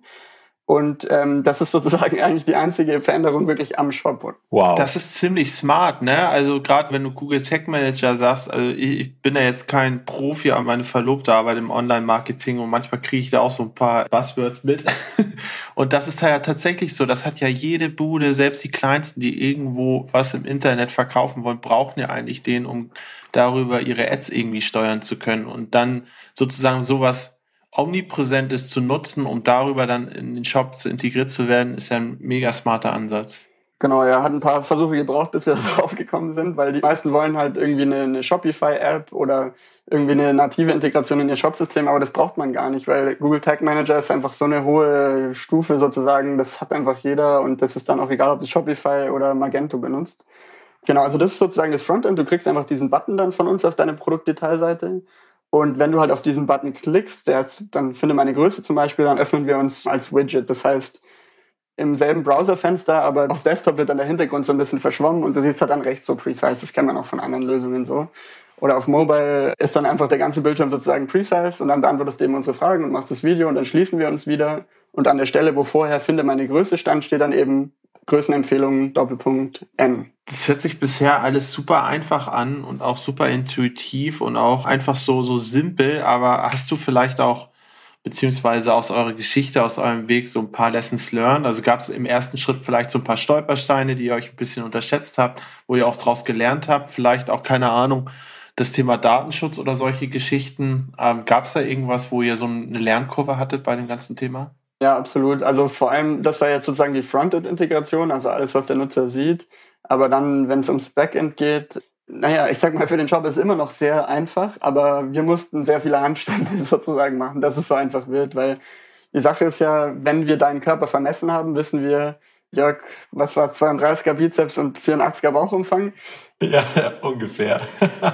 Und ähm, das ist sozusagen eigentlich die einzige Veränderung wirklich am Shop. Wow. Das ist ziemlich smart, ne? Also gerade wenn du Google Tech Manager sagst, also ich, ich bin ja jetzt kein Profi, aber meine Verlobte arbeitet im Online-Marketing und manchmal kriege ich da auch so ein paar Buzzwords mit. und das ist ja tatsächlich so, das hat ja jede Bude, selbst die kleinsten, die irgendwo was im Internet verkaufen wollen, brauchen ja eigentlich den, um darüber ihre Ads irgendwie steuern zu können und dann sozusagen sowas omnipräsent ist zu nutzen, um darüber dann in den Shop zu integriert zu werden, ist ja ein mega smarter Ansatz. Genau, er hat ein paar Versuche gebraucht, bis wir darauf gekommen sind, weil die meisten wollen halt irgendwie eine, eine Shopify-App oder irgendwie eine native Integration in ihr Shopsystem, aber das braucht man gar nicht, weil Google Tag Manager ist einfach so eine hohe Stufe sozusagen, das hat einfach jeder und das ist dann auch egal, ob du Shopify oder Magento benutzt. Genau, also das ist sozusagen das Frontend. Du kriegst einfach diesen Button dann von uns auf deine Produktdetailseite und wenn du halt auf diesen Button klickst, der ist, dann finde meine Größe zum Beispiel, dann öffnen wir uns als Widget. Das heißt, im selben Browserfenster, aber auf Desktop wird dann der Hintergrund so ein bisschen verschwommen und du siehst halt dann rechts so precise. Das kennt man auch von anderen Lösungen so. Oder auf Mobile ist dann einfach der ganze Bildschirm sozusagen precise und dann beantwortest du eben unsere Fragen und machst das Video und dann schließen wir uns wieder. Und an der Stelle, wo vorher finde meine Größe stand, steht dann eben Größenempfehlungen Doppelpunkt N. Das hört sich bisher alles super einfach an und auch super intuitiv und auch einfach so, so simpel. Aber hast du vielleicht auch, beziehungsweise aus eurer Geschichte, aus eurem Weg so ein paar Lessons learned? Also gab es im ersten Schritt vielleicht so ein paar Stolpersteine, die ihr euch ein bisschen unterschätzt habt, wo ihr auch draus gelernt habt? Vielleicht auch, keine Ahnung, das Thema Datenschutz oder solche Geschichten. Ähm, gab es da irgendwas, wo ihr so eine Lernkurve hattet bei dem ganzen Thema? Ja, absolut. Also vor allem, das war jetzt sozusagen die Frontend-Integration, also alles, was der Nutzer sieht. Aber dann, wenn es ums Backend geht, naja, ich sag mal, für den Job ist es immer noch sehr einfach, aber wir mussten sehr viele Handstände sozusagen machen, dass es so einfach wird, weil die Sache ist ja, wenn wir deinen Körper vermessen haben, wissen wir, Jörg, was war 32er Bizeps und 84er Bauchumfang? Ja, ungefähr.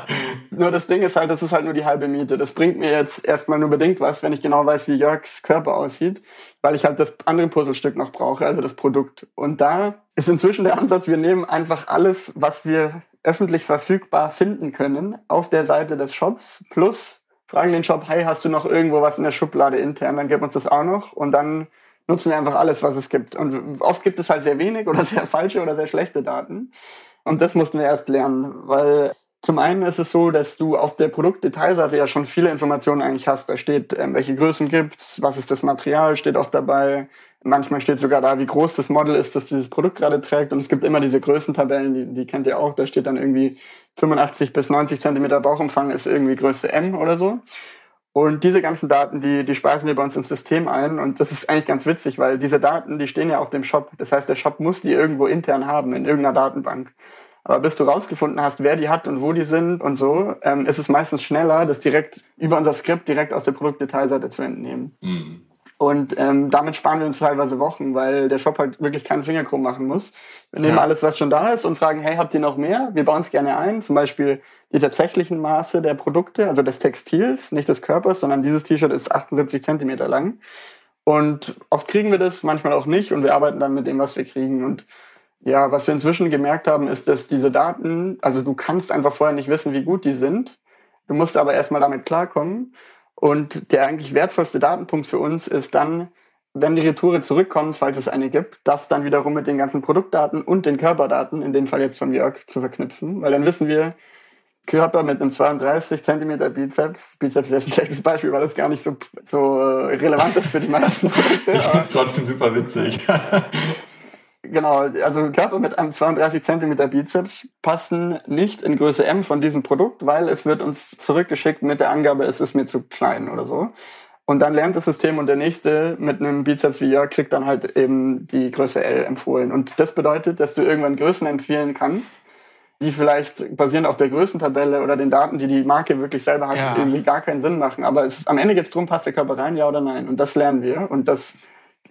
nur das Ding ist halt, das ist halt nur die halbe Miete. Das bringt mir jetzt erstmal nur bedingt was, wenn ich genau weiß, wie Jörgs Körper aussieht, weil ich halt das andere Puzzlestück noch brauche, also das Produkt. Und da ist inzwischen der Ansatz, wir nehmen einfach alles, was wir öffentlich verfügbar finden können, auf der Seite des Shops, plus fragen den Shop, hey, hast du noch irgendwo was in der Schublade intern, dann gib uns das auch noch und dann nutzen wir einfach alles, was es gibt. Und oft gibt es halt sehr wenig oder sehr falsche oder sehr schlechte Daten. Und das mussten wir erst lernen, weil zum einen ist es so, dass du auf der Produktdetailseite ja schon viele Informationen eigentlich hast. Da steht, ähm, welche Größen gibt's, was ist das Material, steht oft dabei. Manchmal steht sogar da, wie groß das Model ist, das dieses Produkt gerade trägt. Und es gibt immer diese Größentabellen, die, die kennt ihr auch. Da steht dann irgendwie 85 bis 90 Zentimeter Bauchumfang ist irgendwie Größe M oder so. Und diese ganzen Daten, die, die speisen wir bei uns ins System ein. Und das ist eigentlich ganz witzig, weil diese Daten, die stehen ja auf dem Shop. Das heißt, der Shop muss die irgendwo intern haben, in irgendeiner Datenbank. Aber bis du rausgefunden hast, wer die hat und wo die sind und so, ähm, ist es meistens schneller, das direkt über unser Skript direkt aus der Produktdetailseite zu entnehmen. Mhm. Und ähm, damit sparen wir uns teilweise Wochen, weil der Shop halt wirklich keinen Finger krumm machen muss. Wir nehmen ja. alles, was schon da ist und fragen, hey, habt ihr noch mehr? Wir bauen es gerne ein. Zum Beispiel die tatsächlichen Maße der Produkte, also des Textils, nicht des Körpers, sondern dieses T-Shirt ist 78 Zentimeter lang. Und oft kriegen wir das, manchmal auch nicht. Und wir arbeiten dann mit dem, was wir kriegen. Und ja, was wir inzwischen gemerkt haben, ist, dass diese Daten, also du kannst einfach vorher nicht wissen, wie gut die sind. Du musst aber erstmal damit klarkommen. Und der eigentlich wertvollste Datenpunkt für uns ist dann, wenn die Retoure zurückkommt, falls es eine gibt, das dann wiederum mit den ganzen Produktdaten und den Körperdaten, in dem Fall jetzt von Jörg, zu verknüpfen. Weil dann wissen wir, Körper mit einem 32 Zentimeter Bizeps. Bizeps ist ein schlechtes Beispiel, weil das gar nicht so, so äh, relevant ist für die meisten Produkte. Ich finde es trotzdem super witzig. genau, also Körper mit einem 32 Zentimeter Bizeps passen nicht in Größe M von diesem Produkt, weil es wird uns zurückgeschickt mit der Angabe, es ist mir zu klein oder so. Und dann lernt das System und der nächste mit einem Bizeps wie Jörg kriegt dann halt eben die Größe L empfohlen. Und das bedeutet, dass du irgendwann Größen empfehlen kannst, die vielleicht basierend auf der Größentabelle oder den Daten, die die Marke wirklich selber hat, ja. irgendwie gar keinen Sinn machen. Aber es ist, am Ende geht es darum, passt der Körper rein, ja oder nein. Und das lernen wir. Und das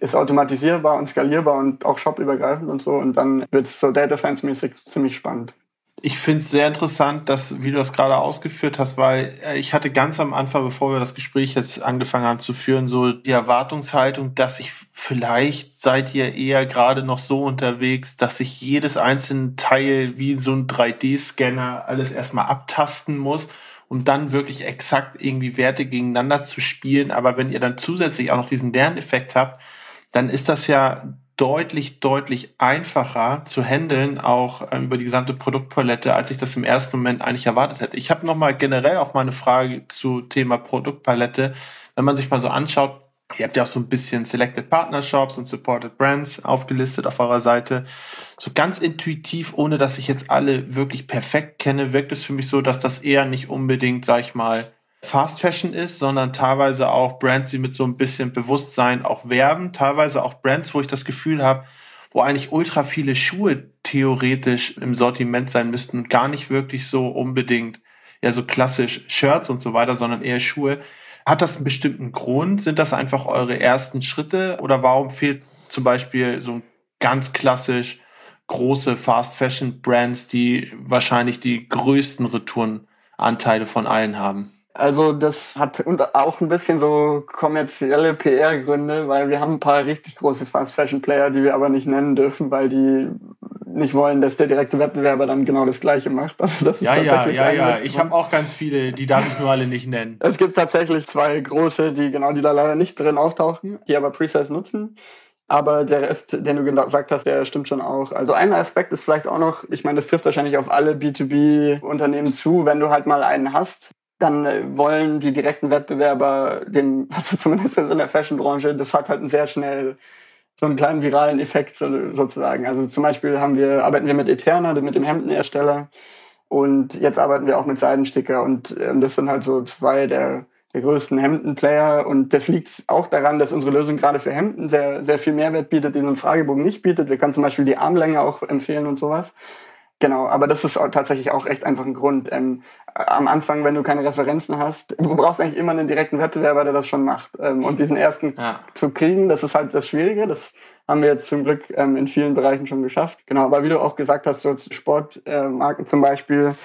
ist automatisierbar und skalierbar und auch shopübergreifend und so. Und dann wird es so Data Science-mäßig ziemlich spannend. Ich finde es sehr interessant, dass, wie du das gerade ausgeführt hast, weil äh, ich hatte ganz am Anfang, bevor wir das Gespräch jetzt angefangen haben zu führen, so die Erwartungshaltung, dass ich vielleicht seid ihr eher gerade noch so unterwegs, dass ich jedes einzelne Teil wie so ein 3D-Scanner alles erstmal abtasten muss um dann wirklich exakt irgendwie Werte gegeneinander zu spielen. Aber wenn ihr dann zusätzlich auch noch diesen Lerneffekt habt, dann ist das ja deutlich, deutlich einfacher zu handeln, auch ähm, über die gesamte Produktpalette, als ich das im ersten Moment eigentlich erwartet hätte. Ich habe nochmal generell auch mal eine Frage zu Thema Produktpalette. Wenn man sich mal so anschaut, ihr habt ja auch so ein bisschen Selected Partner Shops und Supported Brands aufgelistet auf eurer Seite. So ganz intuitiv, ohne dass ich jetzt alle wirklich perfekt kenne, wirkt es für mich so, dass das eher nicht unbedingt, sag ich mal, Fast Fashion ist, sondern teilweise auch Brands, die mit so ein bisschen Bewusstsein auch werben, teilweise auch Brands, wo ich das Gefühl habe, wo eigentlich ultra viele Schuhe theoretisch im Sortiment sein müssten und gar nicht wirklich so unbedingt ja so klassisch Shirts und so weiter, sondern eher Schuhe. Hat das einen bestimmten Grund? Sind das einfach eure ersten Schritte oder warum fehlt zum Beispiel so ein ganz klassisch große Fast Fashion Brands, die wahrscheinlich die größten Retourenanteile von allen haben? Also das hat auch ein bisschen so kommerzielle PR-Gründe, weil wir haben ein paar richtig große Fast-Fashion-Player, die wir aber nicht nennen dürfen, weil die nicht wollen, dass der direkte Wettbewerber dann genau das Gleiche macht. Also das ist ja, ja, ja, ja. Ich habe auch ganz viele, die darf ich nur alle nicht nennen. Es gibt tatsächlich zwei große, die genau, die da leider nicht drin auftauchen, die aber Precise nutzen. Aber der Rest, den du gesagt hast, der stimmt schon auch. Also ein Aspekt ist vielleicht auch noch, ich meine, das trifft wahrscheinlich auf alle B2B-Unternehmen zu, wenn du halt mal einen hast, dann äh, wollen die direkten Wettbewerber dem, also zumindest in der Fashion-Branche, das hat halt einen sehr schnell so einen kleinen viralen Effekt sozusagen. Also zum Beispiel haben wir, arbeiten wir mit Eterna, mit dem Hemdenhersteller. Und jetzt arbeiten wir auch mit Seidensticker. Und ähm, das sind halt so zwei der, der größten Hemdenplayer. Und das liegt auch daran, dass unsere Lösung gerade für Hemden sehr, sehr viel Mehrwert bietet, den so ein Fragebogen nicht bietet. Wir können zum Beispiel die Armlänge auch empfehlen und sowas. Genau, aber das ist tatsächlich auch echt einfach ein Grund. Ähm, am Anfang, wenn du keine Referenzen hast, du brauchst eigentlich immer einen direkten Wettbewerber, der das schon macht. Ähm, und diesen ersten ja. zu kriegen, das ist halt das Schwierige. Das haben wir jetzt zum Glück ähm, in vielen Bereichen schon geschafft. Genau, aber wie du auch gesagt hast, so Sportmarken äh, zum Beispiel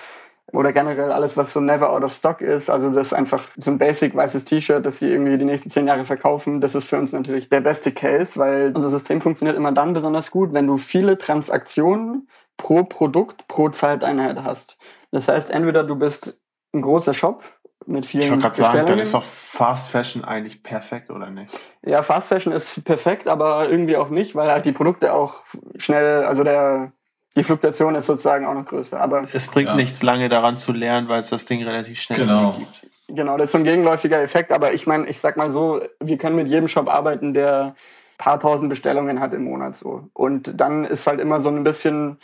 oder generell alles, was so never out of stock ist, also das ist einfach so ein basic weißes T-Shirt, das sie irgendwie die nächsten zehn Jahre verkaufen, das ist für uns natürlich der beste Case, weil unser System funktioniert immer dann besonders gut, wenn du viele Transaktionen pro Produkt pro Zeiteinheit hast. Das heißt, entweder du bist ein großer Shop mit vielen Ich wollte gerade sagen, dann ist doch Fast Fashion eigentlich perfekt, oder nicht? Ja, Fast Fashion ist perfekt, aber irgendwie auch nicht, weil halt die Produkte auch schnell, also der, die Fluktuation ist sozusagen auch noch größer. Aber es bringt ja. nichts lange daran zu lernen, weil es das Ding relativ schnell genau. gibt. Genau, das ist so ein gegenläufiger Effekt, aber ich meine, ich sag mal so, wir können mit jedem Shop arbeiten, der paar tausend Bestellungen hat im Monat so. Und dann ist halt immer so ein bisschen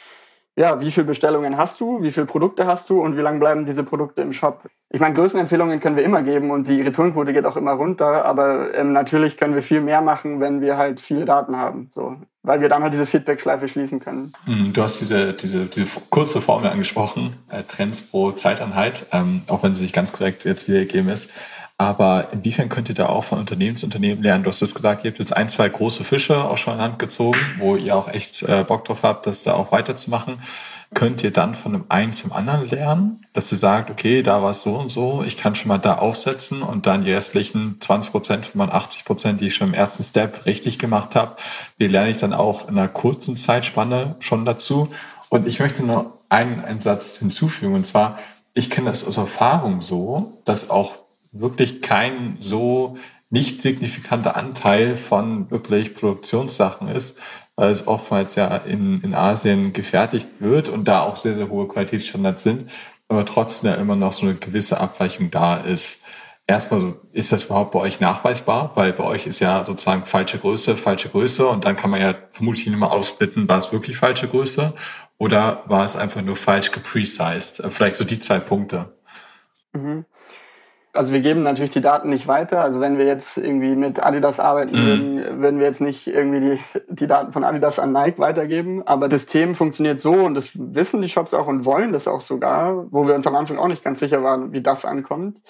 ja, wie viele Bestellungen hast du, wie viele Produkte hast du und wie lange bleiben diese Produkte im Shop? Ich meine, Größenempfehlungen können wir immer geben und die Returnquote geht auch immer runter, aber ähm, natürlich können wir viel mehr machen, wenn wir halt viele Daten haben, so, weil wir dann halt diese Feedback-Schleife schließen können. Hm, du hast diese, diese, diese kurze Formel angesprochen, äh, Trends pro Zeiteinheit, ähm, auch wenn sie nicht ganz korrekt jetzt wiedergegeben ist. Aber inwiefern könnt ihr da auch von Unternehmen zu Unternehmen lernen? Du hast es gesagt, ihr habt jetzt ein, zwei große Fische auch schon in Hand gezogen, wo ihr auch echt äh, Bock drauf habt, das da auch weiterzumachen. Könnt ihr dann von dem einen zum anderen lernen, dass ihr sagt, okay, da war es so und so, ich kann schon mal da aufsetzen und dann die restlichen 20 Prozent von meinen 80 Prozent, die ich schon im ersten Step richtig gemacht habe, die lerne ich dann auch in einer kurzen Zeitspanne schon dazu. Und ich möchte nur einen, einen Satz hinzufügen, und zwar, ich kenne das aus Erfahrung so, dass auch wirklich kein so nicht signifikanter Anteil von wirklich Produktionssachen ist, weil es oftmals ja in, in Asien gefertigt wird und da auch sehr, sehr hohe Qualitätsstandards sind, aber trotzdem ja immer noch so eine gewisse Abweichung da ist. Erstmal so, ist das überhaupt bei euch nachweisbar? Weil bei euch ist ja sozusagen falsche Größe, falsche Größe und dann kann man ja vermutlich nicht mehr ausbitten, war es wirklich falsche Größe oder war es einfach nur falsch geprecised? Vielleicht so die zwei Punkte. Mhm. Also wir geben natürlich die Daten nicht weiter. Also wenn wir jetzt irgendwie mit Adidas arbeiten mhm. würden, würden wir jetzt nicht irgendwie die, die Daten von Adidas an Nike weitergeben. Aber das System funktioniert so und das wissen die Shops auch und wollen das auch sogar, wo wir uns am Anfang auch nicht ganz sicher waren, wie das ankommt.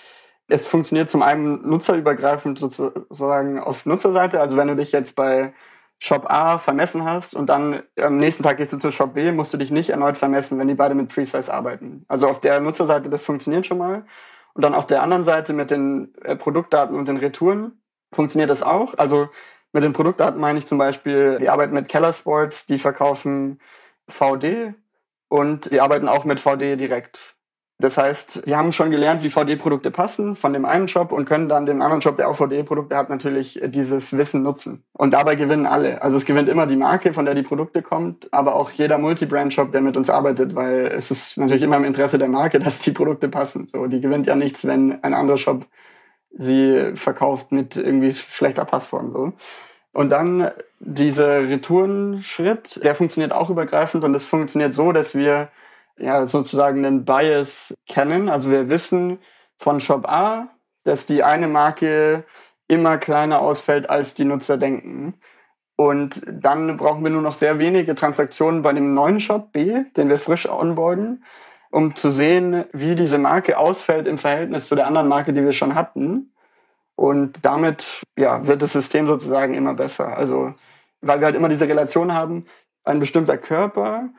Es funktioniert zum einen nutzerübergreifend sozusagen auf Nutzerseite. Also wenn du dich jetzt bei Shop A vermessen hast und dann am nächsten Tag gehst du zu Shop B, musst du dich nicht erneut vermessen, wenn die beide mit Precise arbeiten. Also auf der Nutzerseite, das funktioniert schon mal. Und dann auf der anderen Seite mit den äh, Produktdaten und den Retouren funktioniert das auch. Also mit den Produktdaten meine ich zum Beispiel, wir arbeiten mit Keller Sports, die verkaufen VD und wir arbeiten auch mit VD direkt. Das heißt, wir haben schon gelernt, wie VD-Produkte passen von dem einen Shop und können dann den anderen Shop, der auch VD-Produkte hat, natürlich dieses Wissen nutzen. Und dabei gewinnen alle. Also es gewinnt immer die Marke, von der die Produkte kommt, aber auch jeder Multi-Brand-Shop, der mit uns arbeitet, weil es ist natürlich immer im Interesse der Marke, dass die Produkte passen. So, die gewinnt ja nichts, wenn ein anderer Shop sie verkauft mit irgendwie schlechter Passform. So. Und dann dieser Retourenschritt, der funktioniert auch übergreifend und es funktioniert so, dass wir ja, sozusagen einen Bias kennen. Also wir wissen von Shop A, dass die eine Marke immer kleiner ausfällt, als die Nutzer denken. Und dann brauchen wir nur noch sehr wenige Transaktionen bei dem neuen Shop B, den wir frisch onboarden, um zu sehen, wie diese Marke ausfällt im Verhältnis zu der anderen Marke, die wir schon hatten. Und damit ja, wird das System sozusagen immer besser. Also, weil wir halt immer diese Relation haben, ein bestimmter Körper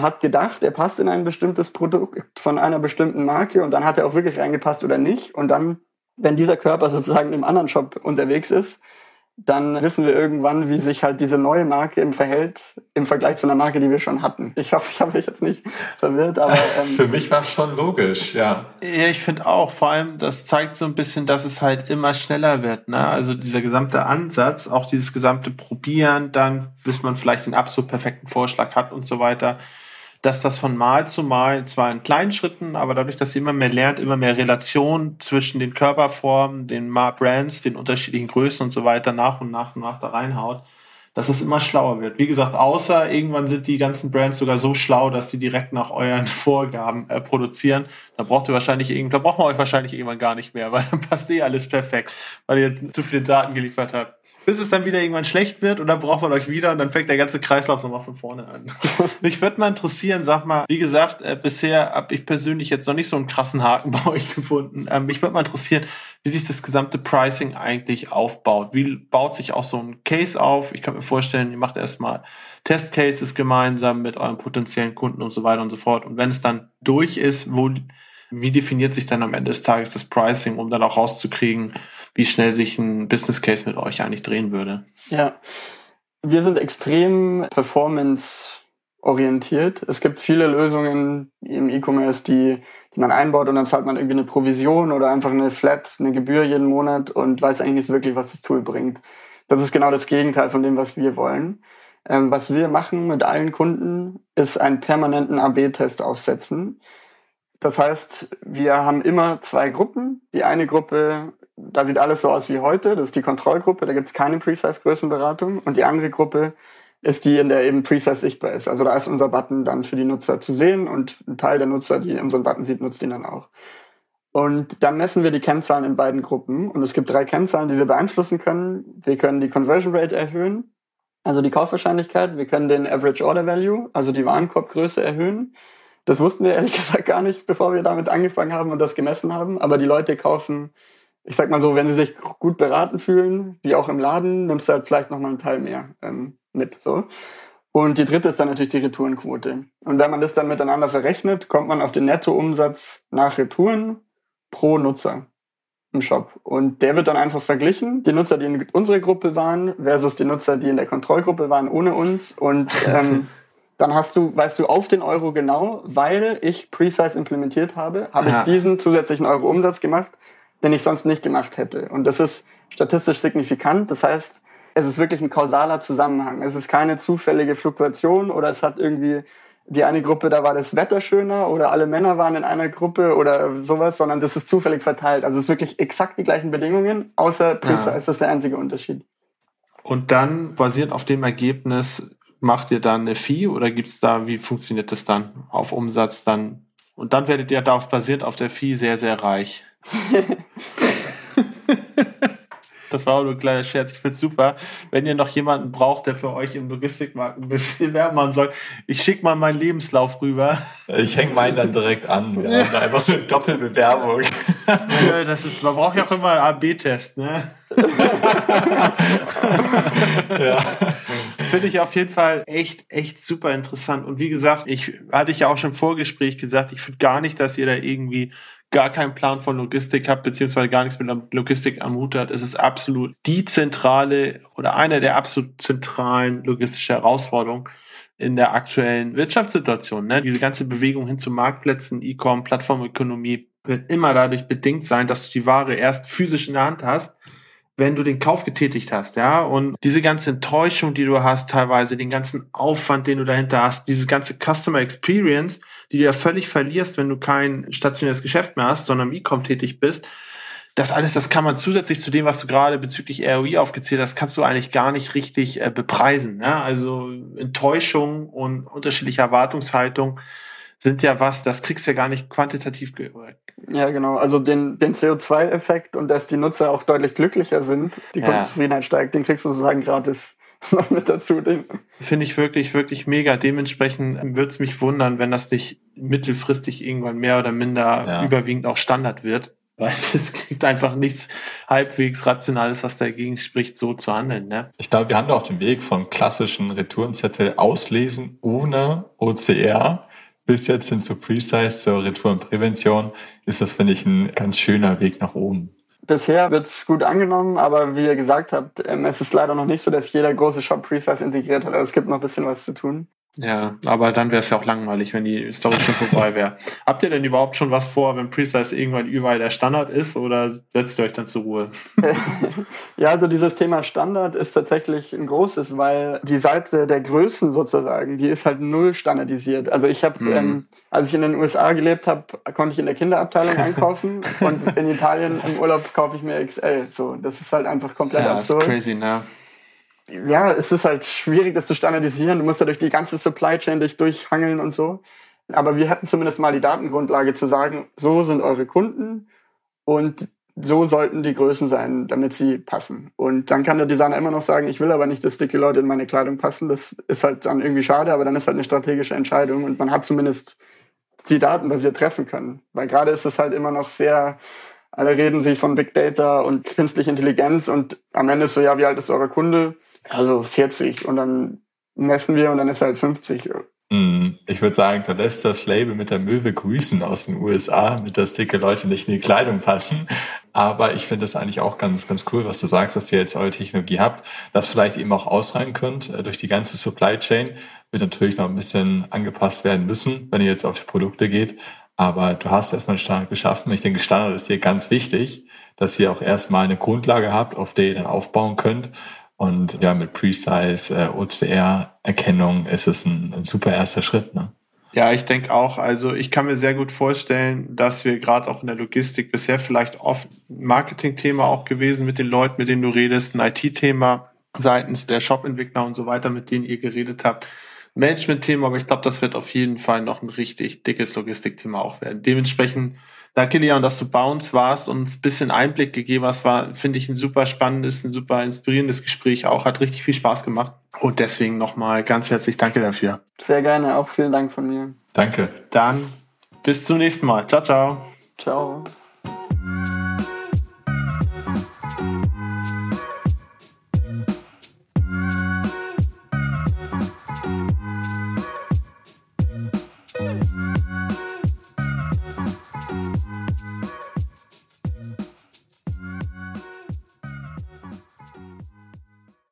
hat gedacht, er passt in ein bestimmtes Produkt von einer bestimmten Marke und dann hat er auch wirklich reingepasst oder nicht. Und dann, wenn dieser Körper sozusagen im anderen Shop unterwegs ist, dann wissen wir irgendwann, wie sich halt diese neue Marke im verhält im Vergleich zu einer Marke, die wir schon hatten. Ich hoffe, ich habe mich jetzt nicht verwirrt, aber ähm, für mich war es schon logisch, ja. Ja, ich finde auch. Vor allem, das zeigt so ein bisschen, dass es halt immer schneller wird. Ne? Also dieser gesamte Ansatz, auch dieses gesamte Probieren, dann bis man vielleicht den absolut perfekten Vorschlag hat und so weiter dass das von Mal zu Mal zwar in kleinen Schritten, aber dadurch, dass sie immer mehr lernt, immer mehr Relation zwischen den Körperformen, den Brands, den unterschiedlichen Größen und so weiter nach und nach und nach da reinhaut, dass es immer schlauer wird. Wie gesagt, außer irgendwann sind die ganzen Brands sogar so schlau, dass die direkt nach euren Vorgaben äh, produzieren. Da braucht ihr wahrscheinlich da braucht man euch wahrscheinlich irgendwann gar nicht mehr, weil dann passt eh alles perfekt, weil ihr zu viele Daten geliefert habt bis es dann wieder irgendwann schlecht wird und dann braucht man euch wieder und dann fängt der ganze Kreislauf nochmal von vorne an. Mich würde mal interessieren, sag mal, wie gesagt, äh, bisher habe ich persönlich jetzt noch nicht so einen krassen Haken bei euch gefunden. Ähm, mich würde mal interessieren, wie sich das gesamte Pricing eigentlich aufbaut. Wie baut sich auch so ein Case auf? Ich kann mir vorstellen, ihr macht erstmal Testcases gemeinsam mit euren potenziellen Kunden und so weiter und so fort. Und wenn es dann durch ist, wo, wie definiert sich dann am Ende des Tages das Pricing, um dann auch rauszukriegen, wie schnell sich ein Business Case mit euch eigentlich drehen würde. Ja, wir sind extrem performance orientiert. Es gibt viele Lösungen im E-Commerce, die, die man einbaut und dann zahlt man irgendwie eine Provision oder einfach eine Flat, eine Gebühr jeden Monat und weiß eigentlich nicht wirklich, was das Tool bringt. Das ist genau das Gegenteil von dem, was wir wollen. Ähm, was wir machen mit allen Kunden, ist einen permanenten AB-Test aufsetzen. Das heißt, wir haben immer zwei Gruppen. Die eine Gruppe da sieht alles so aus wie heute. Das ist die Kontrollgruppe, da gibt es keine Precise-Größenberatung. Und die andere Gruppe ist die, in der eben Precise sichtbar ist. Also da ist unser Button dann für die Nutzer zu sehen und ein Teil der Nutzer, die unseren Button sieht, nutzt ihn dann auch. Und dann messen wir die Kennzahlen in beiden Gruppen. Und es gibt drei Kennzahlen, die wir beeinflussen können. Wir können die Conversion Rate erhöhen, also die Kaufwahrscheinlichkeit. Wir können den Average Order Value, also die Warenkorbgröße erhöhen. Das wussten wir ehrlich gesagt gar nicht, bevor wir damit angefangen haben und das gemessen haben. Aber die Leute kaufen ich sag mal so, wenn sie sich gut beraten fühlen, wie auch im Laden, nimmst du halt vielleicht nochmal einen Teil mehr ähm, mit. So. Und die dritte ist dann natürlich die Retourenquote. Und wenn man das dann miteinander verrechnet, kommt man auf den Nettoumsatz nach Retouren pro Nutzer im Shop. Und der wird dann einfach verglichen. Die Nutzer, die in unserer Gruppe waren, versus die Nutzer, die in der Kontrollgruppe waren ohne uns. Und ähm, dann hast du, weißt du auf den Euro genau, weil ich Precise implementiert habe, habe ja. ich diesen zusätzlichen Euro Umsatz gemacht, den ich sonst nicht gemacht hätte. Und das ist statistisch signifikant. Das heißt, es ist wirklich ein kausaler Zusammenhang. Es ist keine zufällige Fluktuation oder es hat irgendwie die eine Gruppe, da war das Wetter schöner oder alle Männer waren in einer Gruppe oder sowas, sondern das ist zufällig verteilt. Also es ist wirklich exakt die gleichen Bedingungen, außer Pizza ja. ist das der einzige Unterschied. Und dann basierend auf dem Ergebnis macht ihr dann eine Fee oder gibt's da, wie funktioniert das dann auf Umsatz dann? Und dann werdet ihr darauf basiert auf der Fee sehr, sehr reich. Das war auch nur ein kleiner Scherz. Ich find's super. Wenn ihr noch jemanden braucht, der für euch im Logistikmarkt ein bisschen machen soll, ich schicke mal meinen Lebenslauf rüber. Ich hänge meinen dann direkt an. Wir haben da einfach so eine Doppelbewerbung. Das ist, man braucht ja auch immer einen AB-Test, ne? ja. Finde ich auf jeden Fall echt, echt super interessant. Und wie gesagt, ich hatte ich ja auch schon im Vorgespräch gesagt, ich finde gar nicht, dass ihr da irgendwie gar keinen Plan von Logistik habt, beziehungsweise gar nichts mit Logistik am Hut hat, es ist absolut die zentrale oder eine der absolut zentralen logistischen Herausforderungen in der aktuellen Wirtschaftssituation. Ne? Diese ganze Bewegung hin zu Marktplätzen, E-Com, Plattformökonomie wird immer dadurch bedingt sein, dass du die Ware erst physisch in der Hand hast, wenn du den Kauf getätigt hast, ja. Und diese ganze Enttäuschung, die du hast, teilweise den ganzen Aufwand, den du dahinter hast, diese ganze Customer Experience, die du ja völlig verlierst, wenn du kein stationäres Geschäft mehr hast, sondern E-Com tätig bist. Das alles, das kann man zusätzlich zu dem, was du gerade bezüglich ROI aufgezählt hast, kannst du eigentlich gar nicht richtig äh, bepreisen. Ja? Also Enttäuschung und unterschiedliche Erwartungshaltung sind ja was, das kriegst du ja gar nicht quantitativ. Ja, genau. Also den, den CO2-Effekt und dass die Nutzer auch deutlich glücklicher sind, die ja. Kundenzufriedenheit steigt, den kriegst du sozusagen gratis noch mit dazu. Finde ich wirklich, wirklich mega. Dementsprechend würde es mich wundern, wenn das nicht mittelfristig irgendwann mehr oder minder ja. überwiegend auch Standard wird. Weil es gibt einfach nichts halbwegs Rationales, was dagegen spricht, so zu handeln. Ne? Ich glaube, wir haben da auch den Weg von klassischen Retourenzettel auslesen ohne OCR bis jetzt hin zu Precise, zur Retourenprävention, ist das, finde ich, ein ganz schöner Weg nach oben. Bisher wird es gut angenommen, aber wie ihr gesagt habt, ähm, es ist leider noch nicht so, dass jeder große Shop Precise integriert hat. Also es gibt noch ein bisschen was zu tun. Ja, aber dann wäre es ja auch langweilig, wenn die Story schon vorbei wäre. Habt ihr denn überhaupt schon was vor, wenn Precise irgendwann überall der Standard ist oder setzt ihr euch dann zur Ruhe? ja, also dieses Thema Standard ist tatsächlich ein großes, weil die Seite der Größen sozusagen, die ist halt null standardisiert. Also ich habe, mhm. ähm, als ich in den USA gelebt habe, konnte ich in der Kinderabteilung einkaufen und in Italien im Urlaub kaufe ich mir XL. So, das ist halt einfach komplett ja, absurd. Ist crazy, ne? Ja, es ist halt schwierig, das zu standardisieren. Du musst ja durch die ganze Supply Chain dich durchhangeln und so. Aber wir hatten zumindest mal die Datengrundlage zu sagen, so sind eure Kunden und so sollten die Größen sein, damit sie passen. Und dann kann der Designer immer noch sagen, ich will aber nicht, dass dicke Leute in meine Kleidung passen. Das ist halt dann irgendwie schade, aber dann ist halt eine strategische Entscheidung und man hat zumindest die Daten basiert treffen können. Weil gerade ist es halt immer noch sehr, alle reden sich von Big Data und künstliche Intelligenz und am Ende ist so, ja, wie alt ist euer Kunde? Also 40 und dann messen wir und dann ist er halt 50. Mhm. Ich würde sagen, da lässt das Label mit der Möwe grüßen aus den USA, mit dass dicke Leute nicht in die Kleidung passen. Aber ich finde das eigentlich auch ganz, ganz cool, was du sagst, dass ihr jetzt eure Technologie habt, das vielleicht eben auch ausreihen könnt äh, durch die ganze Supply Chain. Wird natürlich noch ein bisschen angepasst werden müssen, wenn ihr jetzt auf die Produkte geht. Aber du hast erstmal einen Standard geschaffen. Ich denke, Standard ist hier ganz wichtig, dass ihr auch erstmal eine Grundlage habt, auf der ihr dann aufbauen könnt. Und ja, mit Precise äh, OCR-Erkennung ist es ein, ein, super erster Schritt. Ne? Ja, ich denke auch. Also ich kann mir sehr gut vorstellen, dass wir gerade auch in der Logistik bisher vielleicht oft ein Marketing-Thema auch gewesen mit den Leuten, mit denen du redest, ein IT-Thema seitens der Shop-Entwickler und so weiter, mit denen ihr geredet habt. Management-Thema, aber ich glaube, das wird auf jeden Fall noch ein richtig dickes Logistik-Thema auch werden. Dementsprechend Danke, Leon, dass du bei uns warst und uns ein bisschen Einblick gegeben hast. War, finde ich, ein super spannendes, ein super inspirierendes Gespräch auch. Hat richtig viel Spaß gemacht. Und deswegen nochmal ganz herzlich danke dafür. Sehr gerne. Auch vielen Dank von mir. Danke. Dann bis zum nächsten Mal. Ciao, ciao. Ciao.